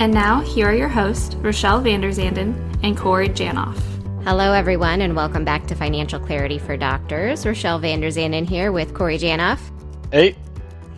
and now, here are your hosts, Rachelle Vanderzanden and Corey Janoff. Hello, everyone, and welcome back to Financial Clarity for Doctors. Rachelle Vanderzanden here with Corey Janoff. Hey.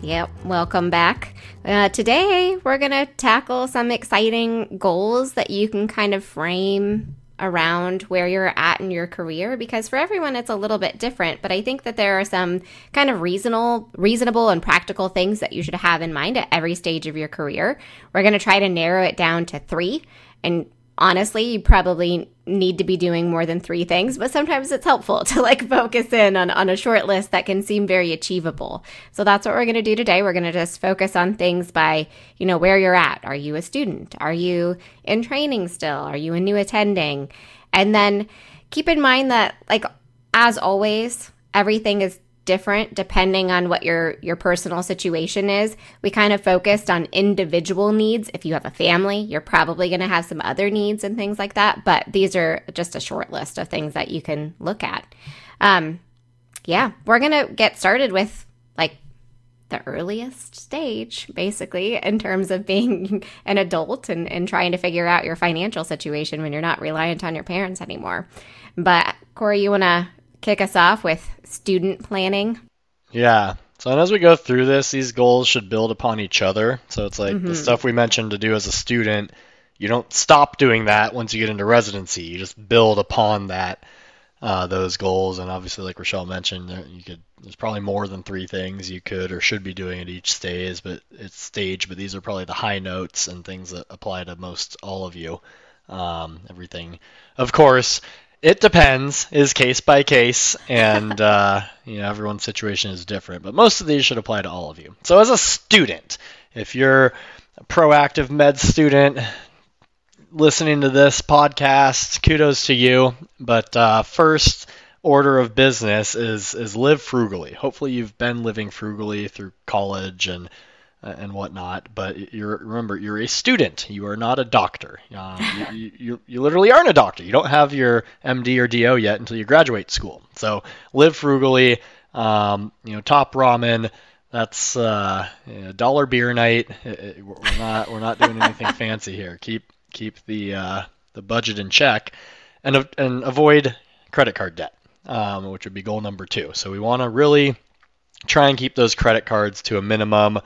Yep, welcome back. Uh, today, we're going to tackle some exciting goals that you can kind of frame around where you're at in your career because for everyone it's a little bit different but i think that there are some kind of reasonable reasonable and practical things that you should have in mind at every stage of your career. We're going to try to narrow it down to three and honestly, you probably need to be doing more than three things, but sometimes it's helpful to like focus in on, on a short list that can seem very achievable. So that's what we're going to do today. We're going to just focus on things by, you know, where you're at. Are you a student? Are you in training still? Are you a new attending? And then keep in mind that, like, as always, everything is different depending on what your your personal situation is. We kind of focused on individual needs. If you have a family, you're probably going to have some other needs and things like that, but these are just a short list of things that you can look at. Um yeah, we're going to get started with like the earliest stage, basically, in terms of being an adult and, and trying to figure out your financial situation when you're not reliant on your parents anymore. But Corey, you want to kick us off with student planning? Yeah. So and as we go through this, these goals should build upon each other. So it's like Mm-hmm. the stuff we mentioned to do as a student, you don't stop doing that once you get into residency. You just build upon that uh, those goals. And obviously, like Rachelle mentioned, there, you could there's probably more than three things you could or should be doing at each stage. But it's stage, but these are probably the high notes and things that apply to most all of you. Um, everything, of course, it depends is case by case and uh, you know everyone's situation is different but most of these should apply to all of you. So as a student if you're a proactive med student listening to this podcast kudos to you but uh, first order of business is is live frugally. Hopefully you've been living frugally through college and and whatnot. But you're remember you're a student. You are not a doctor. Uh, you, you you literally aren't a doctor. You don't have your MD or DO yet until you graduate school. So live frugally. Um, you know, top ramen. That's uh, a dollar beer night. It- it- we're not we're not doing anything fancy here. Keep keep the uh, the budget in check, and and avoid credit card debt, um, which would be goal number two. So we want to really try and keep those credit cards to a minimum.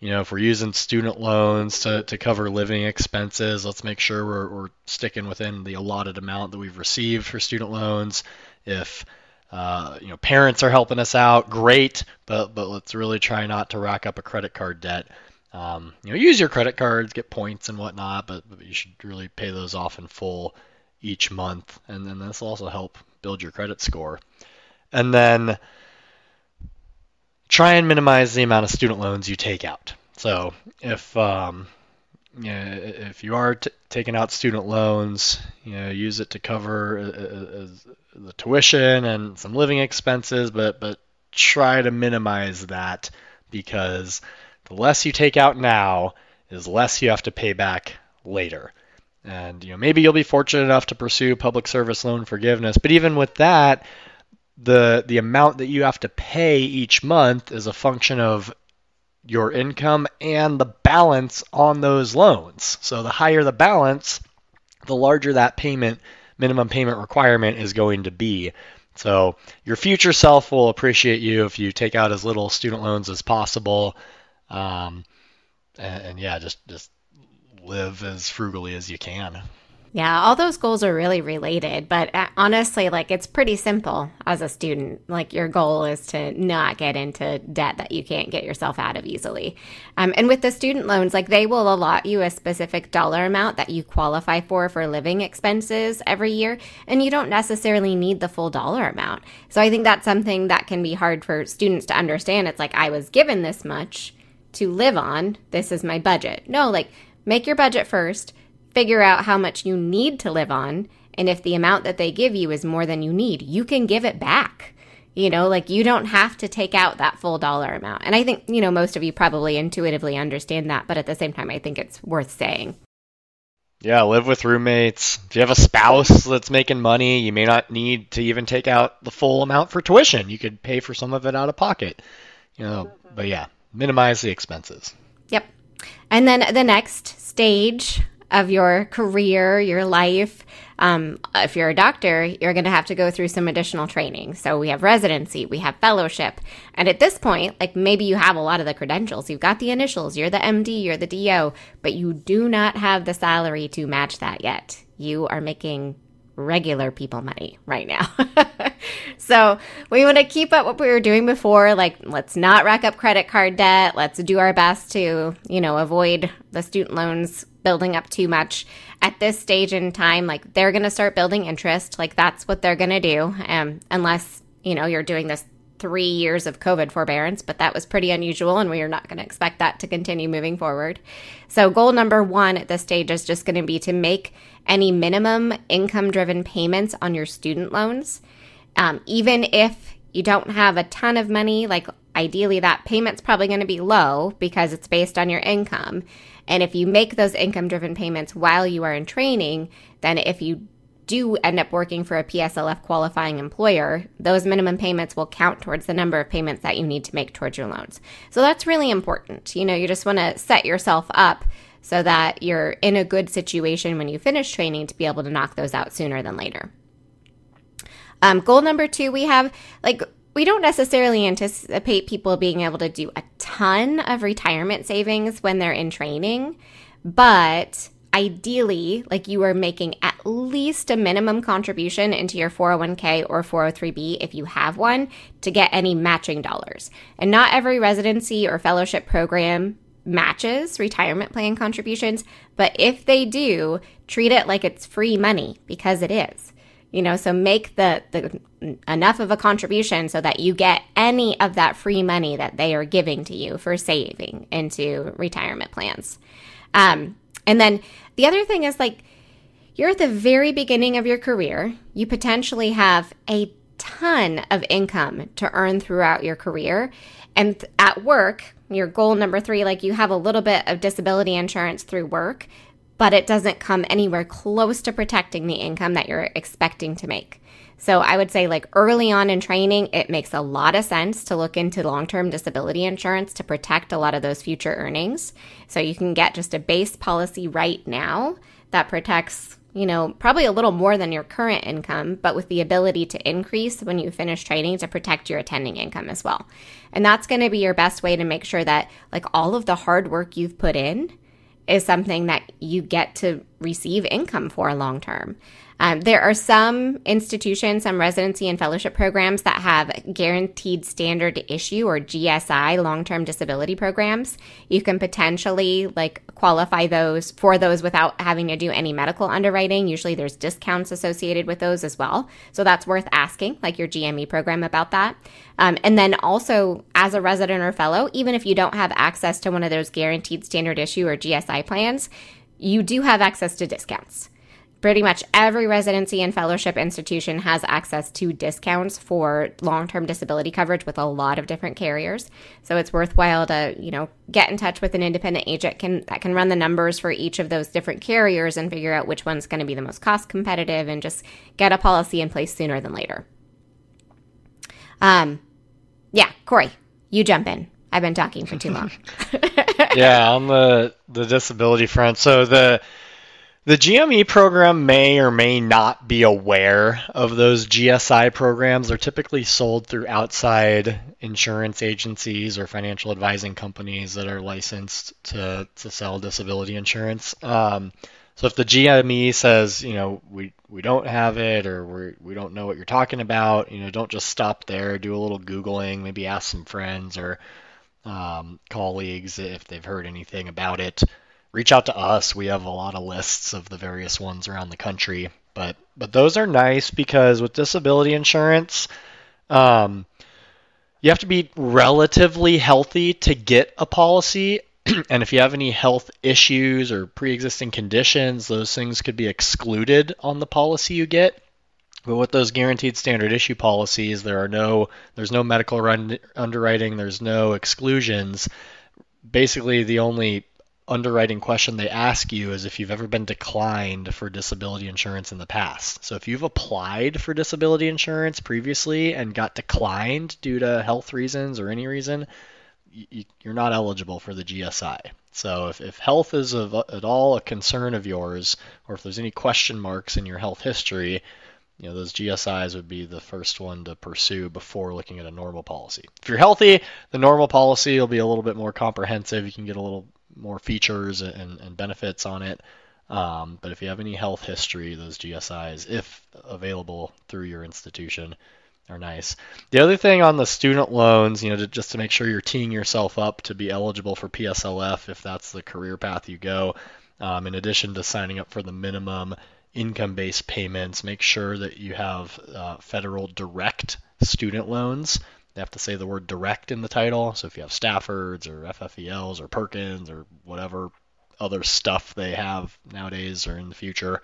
You know, if we're using student loans to, to cover living expenses, let's make sure we're, we're sticking within the allotted amount that we've received for student loans. If uh, you know parents are helping us out, great, but but let's really try not to rack up a credit card debt. Um, you know, use your credit cards, get points and whatnot, but, but you should really pay those off in full each month, and then this will also help build your credit score. And then try and minimize the amount of student loans you take out. So if um, you know, if you are t- taking out student loans, you know, use it to cover uh, uh, uh, the tuition and some living expenses, but but try to minimize that because the less you take out now is less you have to pay back later. And you know, maybe you'll be fortunate enough to pursue public service loan forgiveness, but even with that, the the amount that you have to pay each month is a function of your income and the balance on those loans. So the higher the balance, the larger that payment minimum payment requirement is going to be. So your future self will appreciate you if you take out as little student loans as possible. Um, and, and yeah, just just live as frugally as you can. Yeah, all those goals are really related, but uh, honestly, like it's pretty simple as a student. Like your goal is to not get into debt that you can't get yourself out of easily. Um, and with the student loans, like they will allot you a specific dollar amount that you qualify for for living expenses every year, and you don't necessarily need the full dollar amount. So I think that's something that can be hard for students to understand. It's like I was given this much to live on. This is my budget. No, like make your budget first figure out how much you need to live on. And if the amount that they give you is more than you need, you can give it back. You know, like you don't have to take out that full dollar amount. And I think, you know, most of you probably intuitively understand that, but at the same time, I think it's worth saying. Yeah, live with roommates. If you have a spouse that's making money, you may not need to even take out the full amount for tuition. You could pay for some of it out of pocket. You know, but yeah, minimize the expenses. Yep. And then the next stage of your career, your life. Um, if you're a doctor, you're going to have to go through some additional training. So we have residency, we have fellowship. And at this point, like maybe you have a lot of the credentials. You've got the initials, you're the MD, you're the DO, but you do not have the salary to match that yet. You are making regular people money right now. so we want to keep up what we were doing before. Like, let's not rack up credit card debt. Let's do our best to, you know, avoid the student loans building up too much at this stage in time like they're going to start building interest like that's what they're going to do um, unless you know you're doing this three years of covid forbearance but that was pretty unusual and we are not going to expect that to continue moving forward. So goal number one at this stage is just going to be to make any minimum income driven payments on your student loans. Um, even if you don't have a ton of money like ideally that payment's probably going to be low because it's based on your income and if you make those income driven payments while you are in training, then if you do end up working for a PSLF qualifying employer, those minimum payments will count towards the number of payments that you need to make towards your loans. So that's really important. You know, you just want to set yourself up so that you're in a good situation when you finish training to be able to knock those out sooner than later. Um, goal number two, we have like we don't necessarily anticipate people being able to do a ton of retirement savings when they're in training, but ideally, like you are making at least a minimum contribution into your 401k or 403b if you have one to get any matching dollars. And not every residency or fellowship program matches retirement plan contributions, but if they do, treat it like it's free money because it is you know so make the, the enough of a contribution so that you get any of that free money that they are giving to you for saving into retirement plans. Um, and then the other thing is like you're at the very beginning of your career. You potentially have a ton of income to earn throughout your career. And at work your goal number three like you have a little bit of disability insurance through work but it doesn't come anywhere close to protecting the income that you're expecting to make. So I would say, like early on in training, it makes a lot of sense to look into long term disability insurance to protect a lot of those future earnings. So you can get just a base policy right now that protects, you know, probably a little more than your current income, but with the ability to increase when you finish training to protect your attending income as well. And that's going to be your best way to make sure that, like, all of the hard work you've put in is something that you get to receive income for long term. Um, there are some institutions, some residency and fellowship programs that have guaranteed standard issue or GSI long term disability programs. You can potentially like qualify those for those without having to do any medical underwriting. Usually there's discounts associated with those as well. So that's worth asking, like your GME program about that. Um, and then also as a resident or fellow, even if you don't have access to one of those guaranteed standard issue or GSI plans, you do have access to discounts. Pretty much every residency and fellowship institution has access to discounts for long-term disability coverage with a lot of different carriers. So it's worthwhile to you know get in touch with an independent agent. Can that can run the numbers for each of those different carriers and figure out which one's going to be the most cost competitive and just get a policy in place sooner than later. Um yeah corey you jump in. I've been talking for too long yeah on the the disability front so the the GME program may or may not be aware of those GSI programs. They're typically sold through outside insurance agencies or financial advising companies that are licensed to, to sell disability insurance. Um, so if the GME says, you know, we, we don't have it or we we don't know what you're talking about, you know, don't just stop there. Do a little Googling, maybe ask some friends or um, colleagues if they've heard anything about it reach out to us. We have a lot of lists of the various ones around the country, but but those are nice because with disability insurance, um, you have to be relatively healthy to get a policy, and if you have any health issues or pre-existing conditions, those things could be excluded on the policy you get. But with those guaranteed standard issue policies, there are no there's no medical run, underwriting, there's no exclusions. Basically, the only underwriting question they ask you is if you've ever been declined for disability insurance in the past. So if you've applied for disability insurance previously and got declined due to health reasons or any reason, you, are not eligible for the GSI. So if, if health is of, at all a concern of yours, or if there's any question marks in your health history, you know those GSIs would be the first one to pursue before looking at a normal policy. If you're healthy, the normal policy will be a little bit more comprehensive. You can get a little more features and, and benefits on it. Um, but if you have any health history, those GSIs, if available through your institution, are nice. The other thing on the student loans, you know, to, just to make sure you're teeing yourself up to be eligible for PSLF if that's the career path you go, um, in addition to signing up for the minimum income-based payments, make sure that you have uh, federal direct student loans. They have to say the word direct in the title. So if you have Staffords or FFELs or Perkins or whatever other stuff they have nowadays or in the future,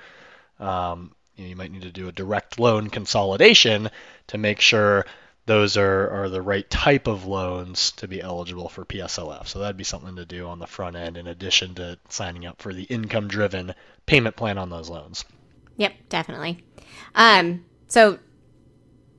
um, you, know, you might need to do a direct loan consolidation to make sure those are, are the right type of loans to be eligible for PSLF. So that'd be something to do on the front end in addition to signing up for the income driven payment plan on those loans. Yep, definitely. Um, so,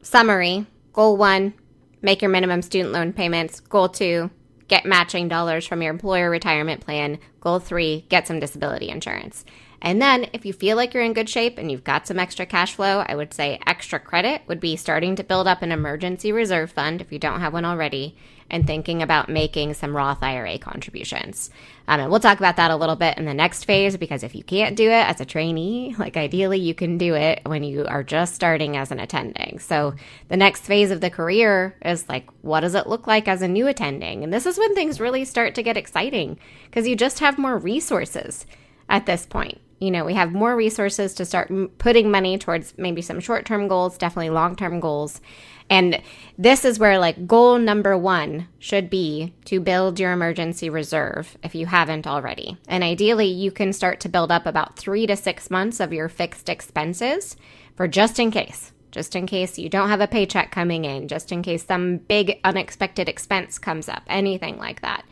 summary goal one, make your minimum student loan payments. Goal two, get matching dollars from your employer retirement plan. Goal three, get some disability insurance. And then, if you feel like you're in good shape and you've got some extra cash flow, I would say extra credit would be starting to build up an emergency reserve fund if you don't have one already, and thinking about making some Roth IRA contributions. Um, and we'll talk about that a little bit in the next phase because if you can't do it as a trainee, like ideally you can do it when you are just starting as an attending. So the next phase of the career is like, what does it look like as a new attending? And this is when things really start to get exciting because you just have more resources at this point you know, we have more resources to start m- putting money towards maybe some short term goals, definitely long term goals. And this is where, like, goal number one should be to build your emergency reserve if you haven't already. And ideally, you can start to build up about three to six months of your fixed expenses for just in case. Just in case you don't have a paycheck coming in, just in case some big unexpected expense comes up, anything like that.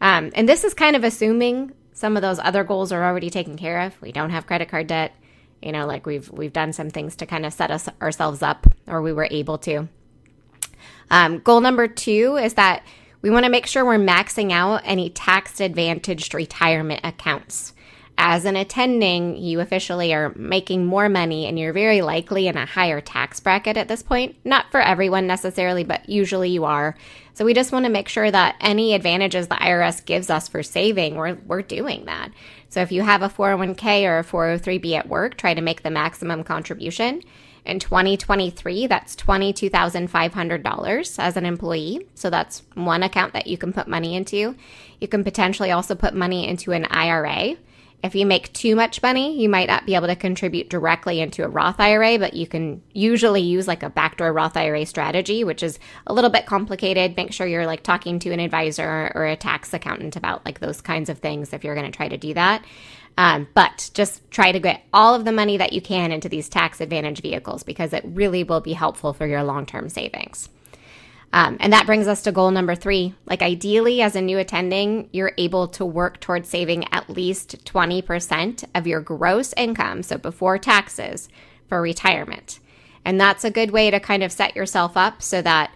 Um, and this is kind of assuming some of those other goals are already taken care of. We don't have credit card debt. You know, like we've we've done some things to kind of set us ourselves up, or we were able to. Um, goal number two is that we want to make sure we're maxing out any tax advantaged retirement accounts as an attending, you officially are making more money and you're very likely in a higher tax bracket at this point. Not for everyone necessarily, but usually you are. So we just want to make sure that any advantages the IRS gives us for saving, we're, we're doing that. So if you have a 401k or a 403b at work, try to make the maximum contribution. In 2023, that's $22,500 as an employee. So that's one account that you can put money into. You can potentially also put money into an IRA. If you make too much money, you might not be able to contribute directly into a Roth IRA, but you can usually use like a backdoor Roth IRA strategy, which is a little bit complicated. Make sure you're like talking to an advisor or a tax accountant about like those kinds of things if you're going to try to do that. Um, but just try to get all of the money that you can into these tax advantage vehicles because it really will be helpful for your long term savings. Um, and that brings us to goal number three. Like, ideally, as a new attending, you're able to work towards saving at least 20% of your gross income, so before taxes, for retirement. And that's a good way to kind of set yourself up so that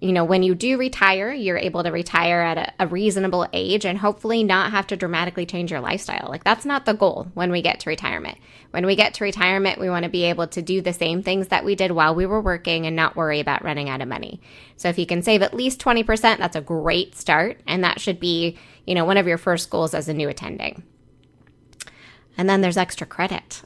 you know, when you do retire, you're able to retire at a, a, reasonable age and hopefully not have to dramatically change your lifestyle. Like, that's not the goal when we get to retirement. When we get to retirement, we want to be able to do the same things that we did while we were working and not worry about running out of money. So, if you can save at least 20%, that's a great start. And that should be, you know, one of your first goals as a new attending. And then there's extra credit.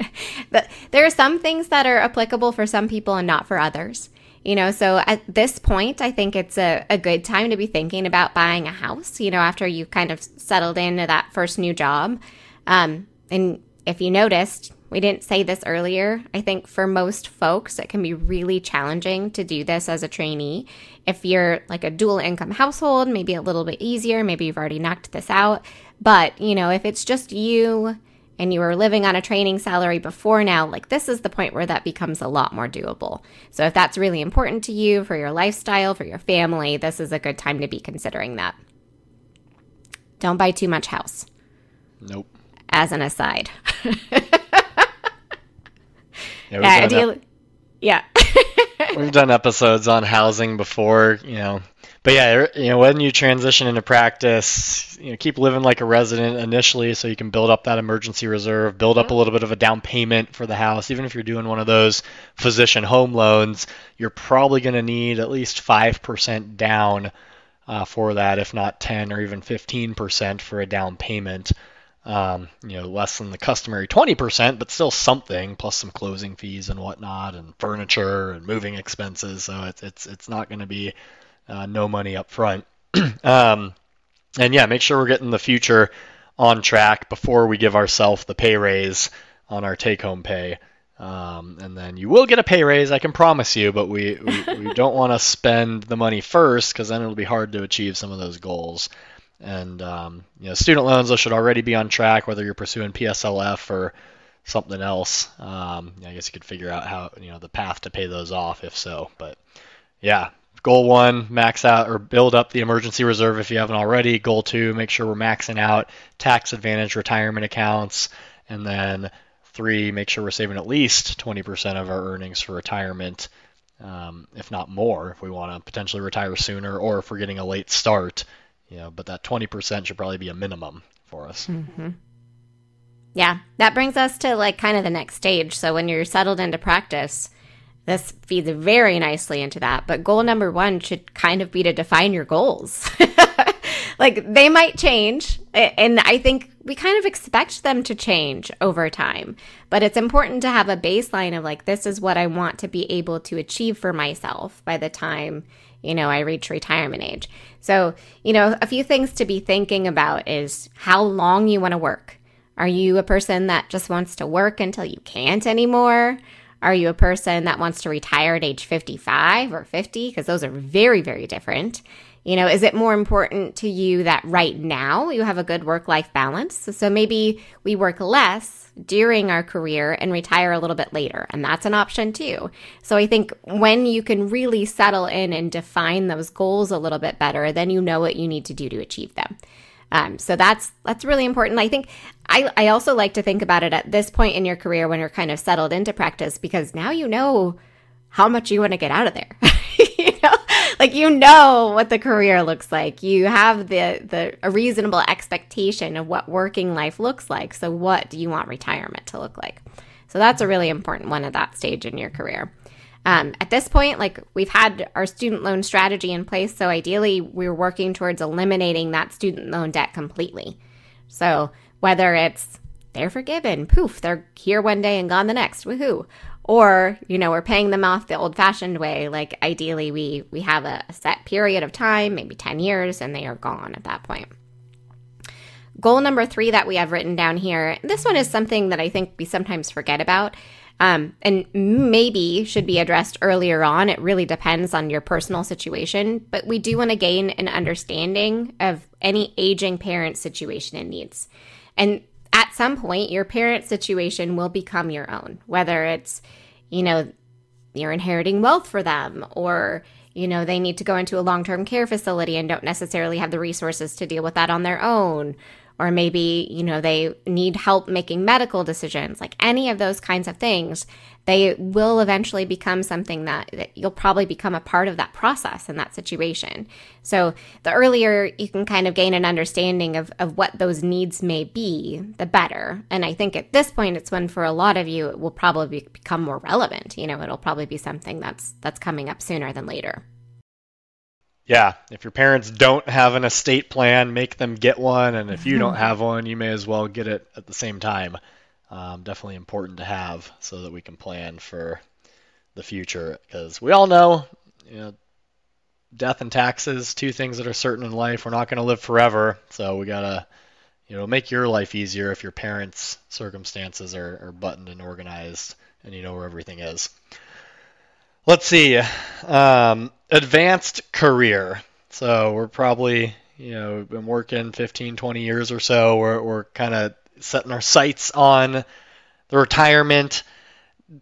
but there are some things that are applicable for some people and not for others. You know, so at this point, I think it's a, a good time to be thinking about buying a house, you know, after you kind of settled into that first new job. Um, and if you noticed, we didn't say this earlier. I think for most folks, it can be really challenging to do this as a trainee. If you're like a dual income household, maybe a little bit easier. Maybe you've already knocked this out. But, you know, if it's just you and you were living on a training salary before now, like this is the point where that becomes a lot more doable. So if that's really important to you for your lifestyle, for your family, this is a good time to be considering that. Don't buy too much house. Nope. As an aside. Yeah, yeah ideally, yeah. we've done episodes on housing before, you know. But yeah, you know, when you transition into practice, you know, keep living like a resident initially, so you can build up that emergency reserve, build up a little bit of a down payment for the house. Even if you're doing one of those physician home loans, you're probably going to need at least five percent down uh, for that, if not 10 or even 15% for a down payment um, you know, less than the customary 20%, but still something, plus some closing fees and whatnot, and furniture and moving expenses. So it's it's it's not going to be uh, no money up front. um, and yeah, make sure we're getting the future on track before we give ourselves the pay raise on our take-home pay. Um, and then you will get a pay raise, I can promise you, but we, we, we don't want to spend the money first because then it'll be hard to achieve some of those goals. And um, you know, student loans should already be on track, whether you're pursuing PSLF or something else. Um, I guess you could figure out how you know the path to pay those off, if so. But yeah, goal one, max out or build up the emergency reserve if you haven't already. Goal two, make sure we're maxing out tax advantage retirement accounts, and then three, make sure we're saving at least 20% of our earnings for retirement. Um, if not more, if we want to potentially retire sooner, or if we're getting a late start, you know, but that 20% should probably be a minimum for us. Mm-hmm. Yeah, that brings us to like kind of the next stage. So when you're settled into practice, this feeds very nicely into that. But goal number one should kind of be to define your goals. like they might change. And I think we kind of expect them to change over time. But it's important to have a baseline of like, this is what I want to be able to achieve for myself by the time you know, I reach retirement age. So, you know, a few things to be thinking about is how long you want to work. Are you a person that just wants to work until you can't anymore? Are you a person that wants to retire at age 55 or 50? Because those are very, very different. You know, is it more important to you that right now you have a good work life balance? So maybe we work less during our career and retire a little bit later, and that's an option too. So I think when you can really settle in and define those goals a little bit better, then you know what you need to do to achieve them. Um, so that's that's really important. I think I, I also like to think about it at this point in your career when you're kind of settled into practice because now you know how much you want to get out of there. you know, like you know what the career looks like. You have the the a reasonable expectation of what working life looks like. So what do you want retirement to look like? So that's a really important one at that stage in your career. Um, at this point, like we've had our student loan strategy in place, so ideally we're working towards eliminating that student loan debt completely. So whether it's they're forgiven, poof, they're here one day and gone the next, woohoo, or you know we're paying them off the old fashioned way like ideally we we have a, set period of time maybe 10 years and they are gone at that point goal number three that we have written down here this one is something that i think we sometimes forget about um, and maybe should be addressed earlier on. It really depends on your personal situation but we do want to gain an understanding of any aging parent situation and needs. And at some point, your parent situation will become your own, whether it's, you know, you're inheriting wealth for them or, you know, they need to go into a long term care facility and don't necessarily have the resources to deal with that on their own or maybe, you know, they need help making medical decisions, like any of those kinds of things, they will eventually become something that, that, you'll probably become a part of that process in that situation. So the earlier you can kind of gain an understanding of, of what those needs may be, the better. And I think at this point, it's when for a lot of you, it will probably become more relevant. You know, it'll probably be something that's, that's coming up sooner than later yeah, if your parents don't have an estate plan, make them get one, and if you don't mm-hmm. have one, you may as well get it at the same time. Um, definitely important to have so that we can plan for the future, because we all know, you know, death and taxes, two things that are certain in life. We're not going to live forever, so we gotta, you know, make your life easier if your parents' circumstances are, are buttoned and organized and you know where everything is. Let's see. Um, advanced career. So we're probably, you know, been working 15, 20 years or so. We're, we're kind of setting our sights on the retirement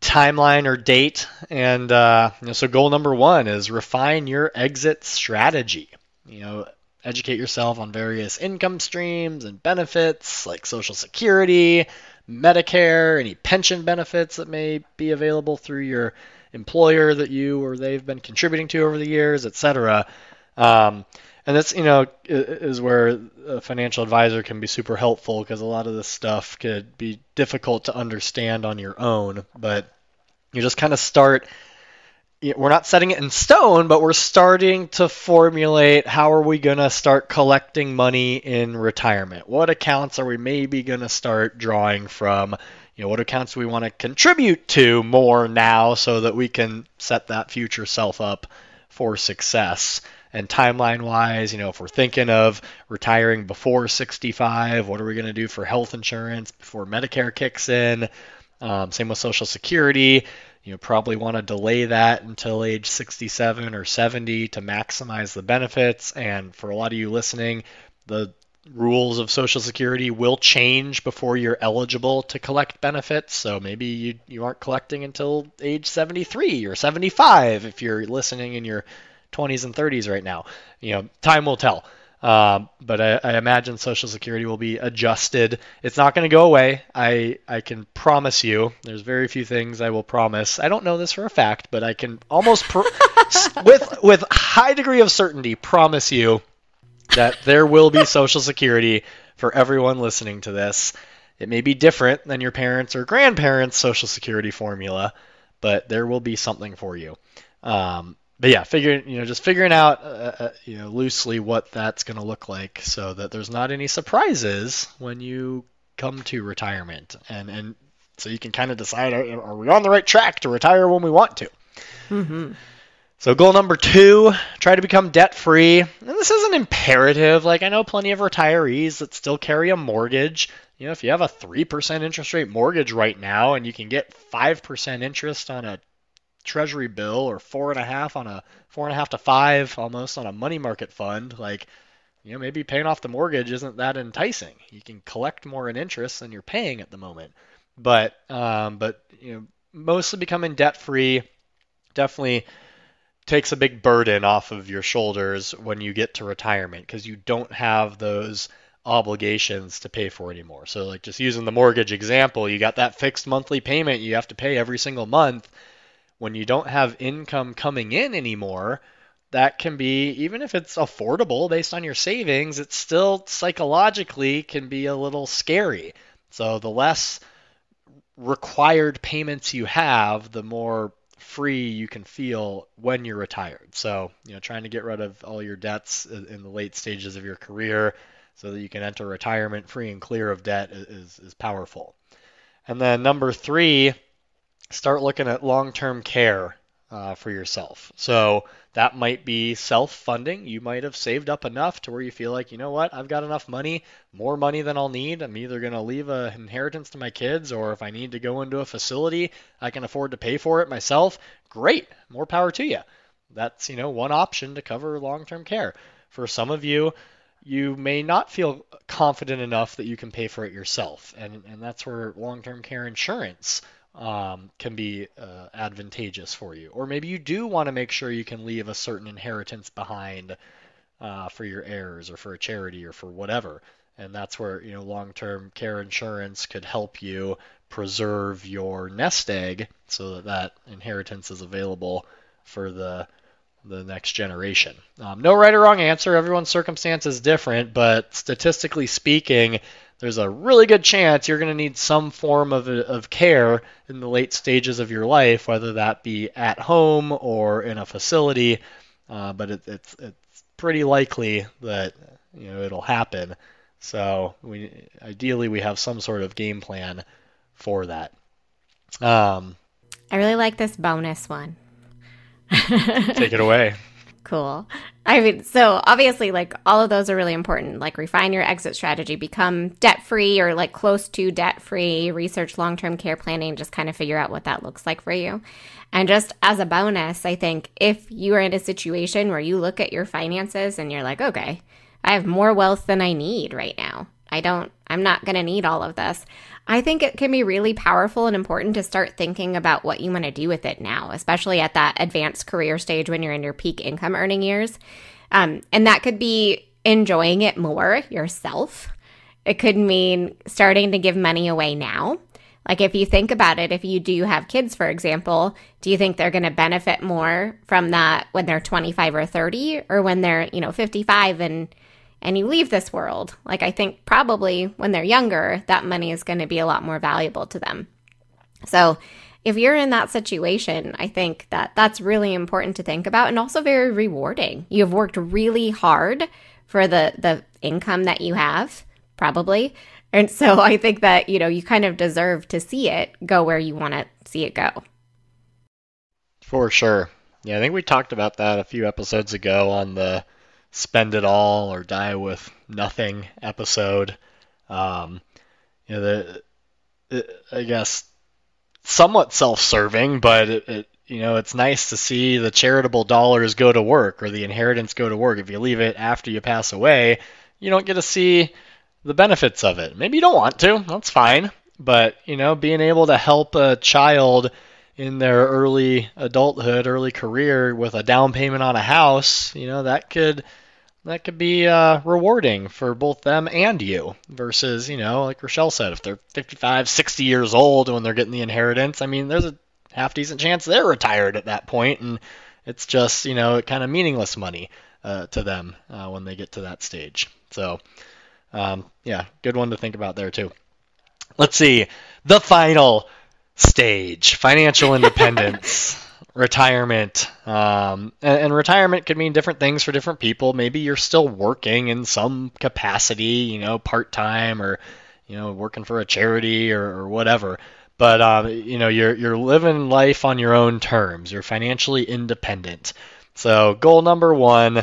timeline or date. And uh, you know, so goal number one is refine your exit strategy. You know, educate yourself on various income streams and benefits like Social Security, Medicare, any pension benefits that may be available through your employer that you or they've been contributing to over the years, etc. Um, and that's you know is where a financial advisor can be super helpful because a lot of this stuff could be difficult to understand on your own but you just kind of start we're not setting it in stone but we're starting to formulate how are we going to start collecting money in retirement what accounts are we maybe going to start drawing from you know what accounts do we want to contribute to more now so that we can set that future self up for success and timeline wise, you know, if we're thinking of retiring before 65, what are we going to do for health insurance before Medicare kicks in? Um, same with Social Security. You probably want to delay that until age 67 or 70 to maximize the benefits. And for a lot of you listening, the rules of Social Security will change before you're eligible to collect benefits. So maybe you, you aren't collecting until age 73 or 75 if you're listening in your 20s and 30s right now. You know, time will tell. Um, but I, I, imagine Social Security will be adjusted. It's not going to go away. I I can promise you. There's very few things I will promise. I don't know this for a fact, but I can almost with with high degree of certainty promise you that there will be Social Security for everyone listening to this. It may be different than your parents or grandparents' Social Security formula, but there will be something for you. Um, but yeah, figuring you know just figuring out uh, uh, you know loosely what that's going to look like so that there's not any surprises when you come to retirement and and so you can kind of decide are, are, we on the right track to retire when we want to. Mm-hmm. So goal number two, try to become debt free. And this isn't imperative. Like I know plenty of retirees that still carry a mortgage. You know, if you have a three percent interest rate mortgage right now and you can get five percent interest on a treasury bill or four and a half on a four and a half to five almost on a money market fund, like you know maybe paying off the mortgage isn't that enticing. You can collect more in interest than you're paying at the moment, but um, but you know mostly becoming debt free definitely takes a big burden off of your shoulders when you get to retirement because you don't have those obligations to pay for anymore. So like just using the mortgage example, you got that fixed monthly payment you have to pay every single month when you don't have income coming in anymore, that can be, even if it's affordable based on your savings, it still psychologically can be a little scary. So the less required payments you have, the more free you can feel when you're retired. So, you know, trying to get rid of all your debts in the late stages of your career so that you can enter retirement free and clear of debt is, is powerful. And then number three, start looking at long term care uh, for yourself. So that might be self funding. You might have saved up enough to where you feel like, you know what, I've got enough money, more money than I'll need. I'm either going to leave an inheritance to my kids, or if I need to go into a facility, I can afford to pay for it myself. Great, more power to you. That's, you know, one option to cover long term care. For some of you, you may not feel confident enough that you can pay for it yourself. And, and that's where long term care insurance um, can be uh, advantageous for you. Or maybe you do want to make sure you can leave a certain inheritance behind uh, for your heirs or for a charity or for whatever. And that's where you know long-term care insurance could help you preserve your nest egg so that that inheritance is available for the the next generation. Um, no right or wrong answer. Everyone's circumstance is different, but statistically speaking, there's a really good chance you're going to need some form of, of care in the late stages of your life, whether that be at home or in a facility. Uh, but it, it's it's pretty likely that you know it'll happen. So we ideally we have some sort of game plan for that. Um, I really like this bonus one. Take it away. Cool. I mean, so obviously, like all of those are really important. Like, refine your exit strategy, become debt free or like close to debt free, research long term care planning, just kind of figure out what that looks like for you. And just as a bonus, I think if you are in a situation where you look at your finances and you're like, okay, I have more wealth than I need right now. I don't, I'm not going to need all of this. I think it can be really powerful and important to start thinking about what you want to do with it now, especially at that advanced career stage when you're in your peak income earning years. Um, and that could be enjoying it more yourself. It could mean starting to give money away now. Like if you think about it, if you do have kids, for example, do you think they're going to benefit more from that when they're 25 or 30 or when they're, you know, 55 and and you leave this world, like I think probably when they're younger, that money is going to be a lot more valuable to them. So, if you're in that situation, I think that that's really important to think about and also very rewarding. You've worked really hard for the the income that you have, probably. And so I think that, you know, you kind of deserve to see it go where you want to see it go. For sure. Yeah, I think we talked about that a few episodes ago on the spend it all or die with nothing episode. Um, you know, the, it, I guess somewhat self-serving, but it, it, you know, it's nice to see the charitable dollars go to work or the inheritance go to work. If you leave it after you pass away, you don't get to see the benefits of it. Maybe you don't want to, that's fine. But, you know, being able to help a child in their early adulthood, early career with a down payment on a house, you know, that could that could be uh, rewarding for both them and you versus you know like rachelle said if they're 55 60 years old when they're getting the inheritance i mean there's a half decent chance they're retired at that point and it's just you know kind of meaningless money uh, to them uh, when they get to that stage. So um, yeah good one to think about there too. Let's see. The final stage. Financial independence retirement. Um, and, and, retirement could mean different things for different people. Maybe you're still working in some capacity, you know, part time or, you know, working for a charity or, or whatever. But uh, you know, you're you're living life on your own terms. You're financially independent. So goal number one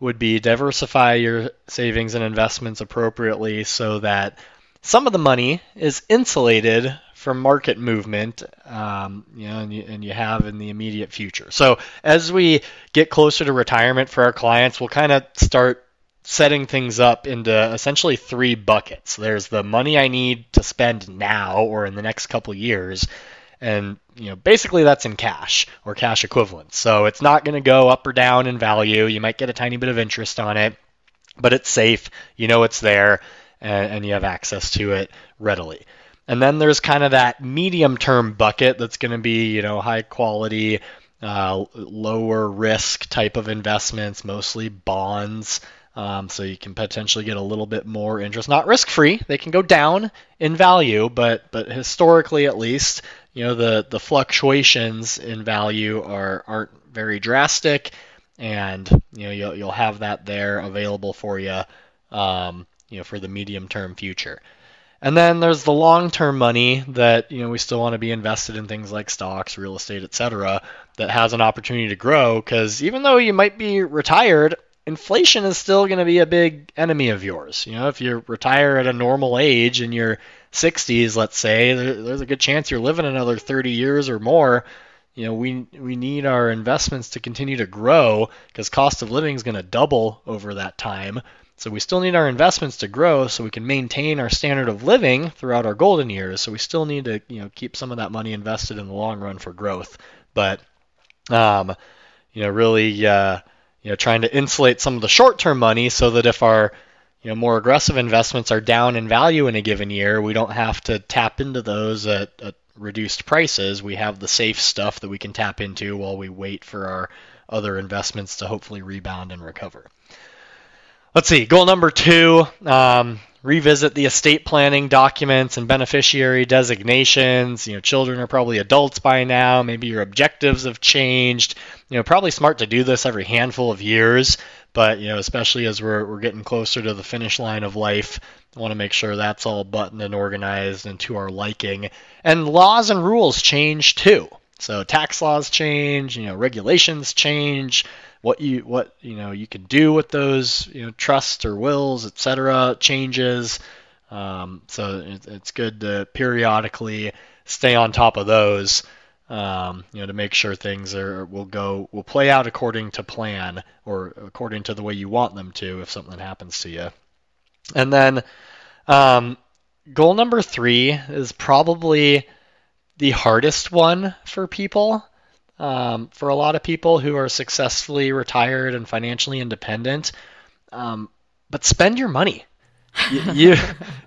would be diversify your savings and investments appropriately so that some of the money is insulated from market movement, um, you know, and you, and you have in the immediate future. So as we get closer to retirement for our clients, we'll kind of start setting things up into essentially three buckets. There's the money I need to spend now or in the next couple years, and you know basically that's in cash or cash equivalents. So it's not going to go up or down in value. You might get a tiny bit of interest on it, but it's safe. You know it's there, and, and you have access to it readily. And then there's kind of that medium term bucket that's going to be, you know, high quality, uh, lower risk type of investments, mostly bonds. Um, so you can potentially get a little bit more interest. Not risk free; they can go down in value, but but historically at least, you know the the fluctuations in value are aren't very drastic, and you know you'll you'll have that there available for you, um, you know for the medium term future. And then there's the long-term money that you know we still want to be invested in things like stocks, real estate, etc. That has an opportunity to grow because even though you might be retired, inflation is still going to be a big enemy of yours. You know, if you retire at a normal age in your 60s, let's say, there's a good chance you're living another 30 years or more. You know, we we need our investments to continue to grow because cost of living is going to double over that time. So we still need our investments to grow so we can maintain our standard of living throughout our golden years. So we still need to, you know, keep some of that money invested in the long run for growth. But, um, you know, really, uh, you know, trying to insulate some of the short-term money so that if our, you know, more aggressive investments are down in value in a given year, we don't have to tap into those at, at reduced prices. We have the safe stuff that we can tap into while we wait for our other investments to hopefully rebound and recover. Let's see. Goal number two um, revisit the estate planning documents and beneficiary designations. You know, children are probably adults by now. Maybe your objectives have changed. You know, probably smart to do this every handful of years. But you know, especially as we're we're getting closer to the finish line of life, I want to make sure that's all buttoned and organized and to our liking. And laws and rules change too. So tax laws change, you know, regulations change, what you what you know you can do with those you know trusts or wills, etc. changes. Um, so it, it's good to periodically stay on top of those. Um, you know, to make sure things are will go will play out according to plan or according to the way you want them to if something happens to you. And then um, goal number three is probably the hardest one for people. Um, for a lot of people who are successfully retired and financially independent, um, but spend your money. you, you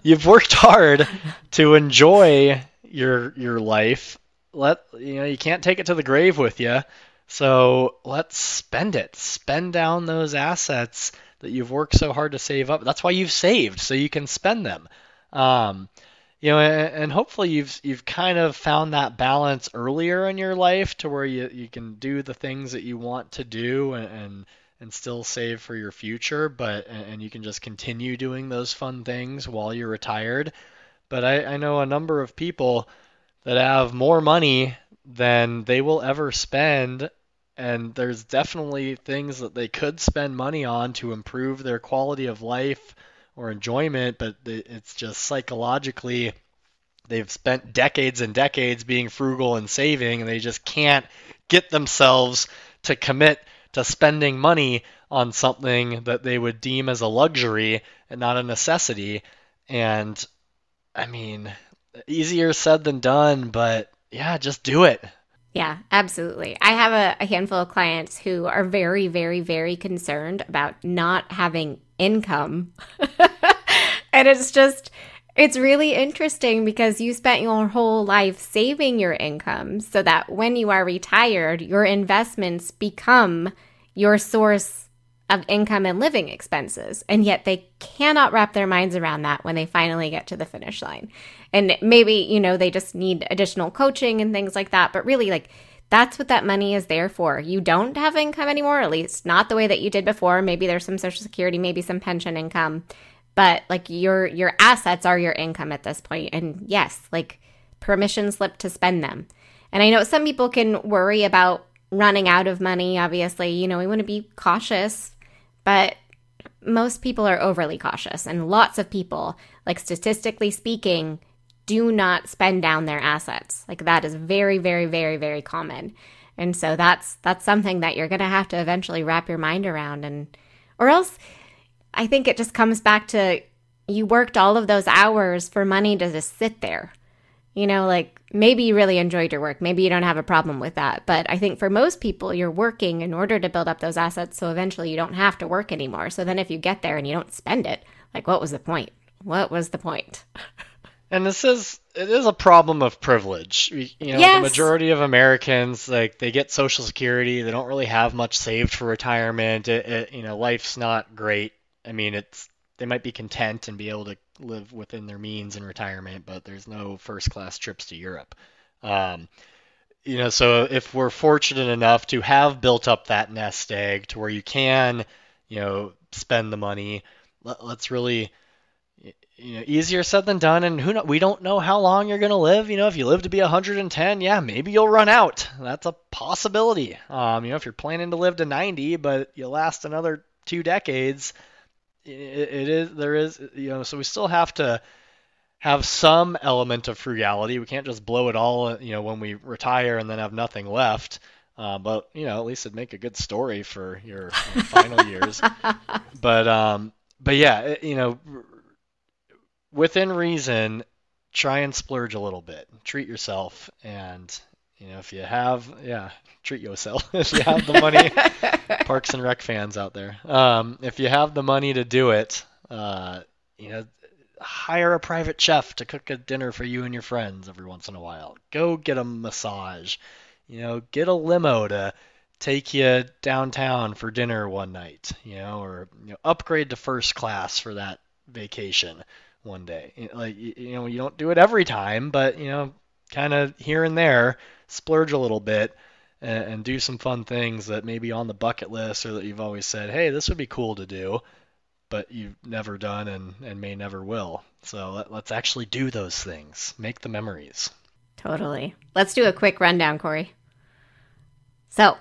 you've worked hard to enjoy your your life. Let you know you can't take it to the grave with you. So let's spend it. Spend down those assets that you've worked so hard to save up. That's why you've saved, so you can spend them. Um, you know, and, and, hopefully you've you've kind of found that balance earlier in your life to where you, you can do the things that you want to do and, and and still save for your future, but and you can just continue doing those fun things while you're retired. But I, I know a number of people that have more money than they will ever spend and there's definitely things that they could spend money on to improve their quality of life or enjoyment, but it's just psychologically they've spent decades and decades being frugal and saving, and they just can't get themselves to commit to spending money on something that they would deem as a luxury and not a necessity. And I mean, easier said than done, but yeah, just do it. Yeah, absolutely. I have a, a, handful of clients who are very, very, very concerned about not having income. and it's just, it's really interesting because you spent your whole life saving your income so that when you are retired, your investments become your source of income and living expenses. And yet they cannot wrap their minds around that when they finally get to the finish line. And maybe, you know, they just need additional coaching and things like that. But really, like, that's what that money is there for. You don't have income anymore, at least not the way that you did before. Maybe there's some social security, maybe some pension income. But like your your assets are your income at this point. And yes, like permission slip to spend them. And I know some people can worry about running out of money, obviously. You know, we want to be cautious but most people are overly cautious, and lots of people, like statistically speaking, do not spend down their assets. Like that is very, very, very, very common. And so that's that's something that you're gonna have to eventually wrap your mind around and or else I think it just comes back to you worked all of those hours for money to just sit there. You know, like maybe you really enjoyed your work. Maybe you don't have a problem with that. But I think for most people, you're working in order to build up those assets. So eventually you don't have to work anymore. So then if you get there and you don't spend it, like what was the point? What was the point? And this is it is a problem of privilege. You know, yes. the majority of Americans like they get Social Security. They don't really have much saved for retirement. It, it, you know, life's not great. I mean, it's they might be content and be able to live within their means in retirement, but there's no first class trips to Europe. Um, you know, so if we're fortunate enough to have built up that nest egg to where you can, you know, spend the money, let, us really, you know, easier said than done. And who know, we don't know how long you're going to live. You know, if you live to be 110, yeah, maybe you'll run out. That's a possibility. Um, you know, if you're planning to live to 90, but you last another two decades, it, it is there is you know so we still have to have some element of frugality. We can't just blow it all you know when we retire and then have nothing left. Uh, but you know at least it'd make a good story for your, your final years. But um, but yeah, you know within reason, try and splurge a little bit. Treat yourself and you know, if you have, yeah, treat yourself. if you have the money, Parks and Rec fans out there, um, if you have the money to do it, uh, you know, hire a private chef to cook a dinner for you and your friends every once in a while. Go get a massage. You know, get a limo to take you downtown for dinner one night. You know, or you know, upgrade to first class for that vacation one day. Like you know, you don't do it every time, but you know, kind of here and there splurge a little bit and, and, do some fun things that maybe on the bucket list or that you've always said, hey, this would be cool to do, but you've never done and, and may never will. So let, let's actually do those things, make the memories. Totally. Let's do a quick rundown, Corey. So,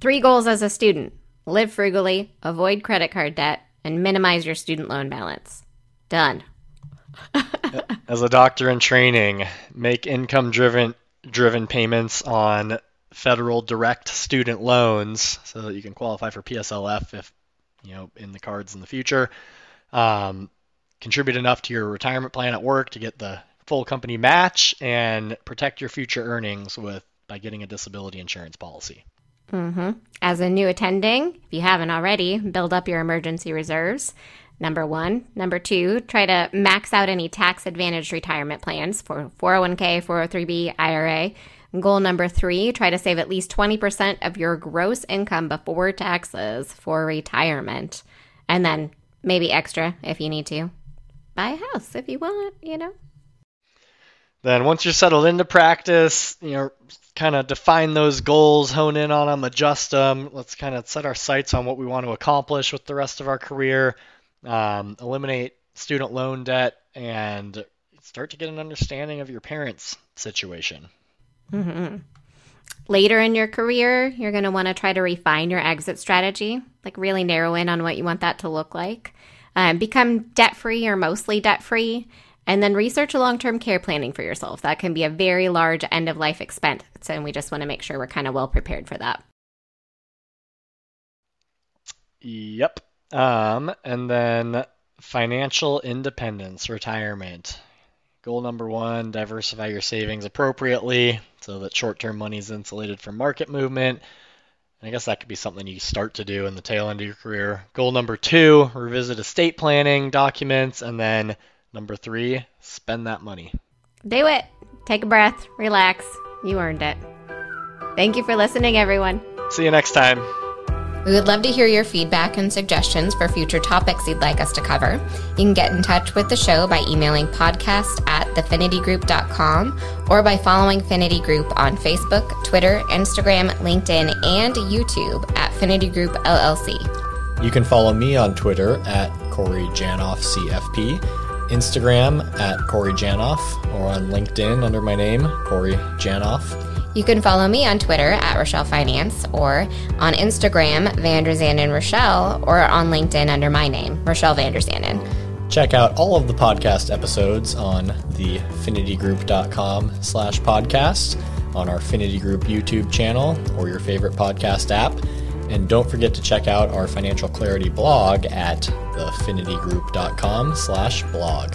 three goals as a student live frugally, avoid credit card debt, and minimize your student loan balance. Done. As a doctor in training, make income driven driven payments on federal direct student loans so that you can qualify for PSLF if you know in the cards in the future. Um, contribute enough to your retirement plan at work to get the full company match and protect your future earnings with by getting a disability insurance policy. Mm-hmm. As a new attending, if you haven't already, build up your emergency reserves. Number one. Number two, try to max out any tax advantaged retirement plans for 401k, 403b, IRA. Goal number three, try to save at least 20% of your gross income before taxes for retirement. And then maybe extra if you need to. Buy a house if you want, you know. Then once you're settled into practice, you know, kind of define those goals, hone in on them, adjust them. Let's kind of set our sights on what we want to accomplish with the rest of our career um, eliminate student loan debt, and start to get an understanding of your parents' situation. Mm-hmm. Later in your career, you're going to want to try to refine your exit strategy, like really narrow in on what you want that to look like. Um, become debt free or mostly debt free, and then research a long term care planning for yourself. That can be a very large end of life expense, and we just want to make sure we're kind of well prepared for that. Yep. Um, and then financial independence, retirement. Goal number one diversify your savings appropriately so that short term money is insulated from market movement. And I guess that could be something you start to do in the tail end of your career. Goal number two revisit estate planning documents. And then number three spend that money. Do it. Take a breath, relax. You earned it. Thank you for listening, everyone. See you next time. We would love to hear your feedback and suggestions for future topics you'd like us to cover. You can get in touch with the show by emailing podcast at thefinitygroup.com or by following Finity Group on Facebook, Twitter, Instagram, LinkedIn, and YouTube at Finity Group LLC. You can follow me on Twitter at Corey Janoff CFP, Instagram at Corey Janoff, or on LinkedIn under my name, Corey Janoff. You can follow me on Twitter at Rachelle Finance or on Instagram, Vanderzanden Rachelle, or on LinkedIn under my name, Rachelle Vanderzanden. Check out all of the podcast episodes on the finitygroup.com slash podcast, on our Finity Group YouTube channel, or your favorite podcast app. And don't forget to check out our financial clarity blog at thefinitygroup.com slash blog.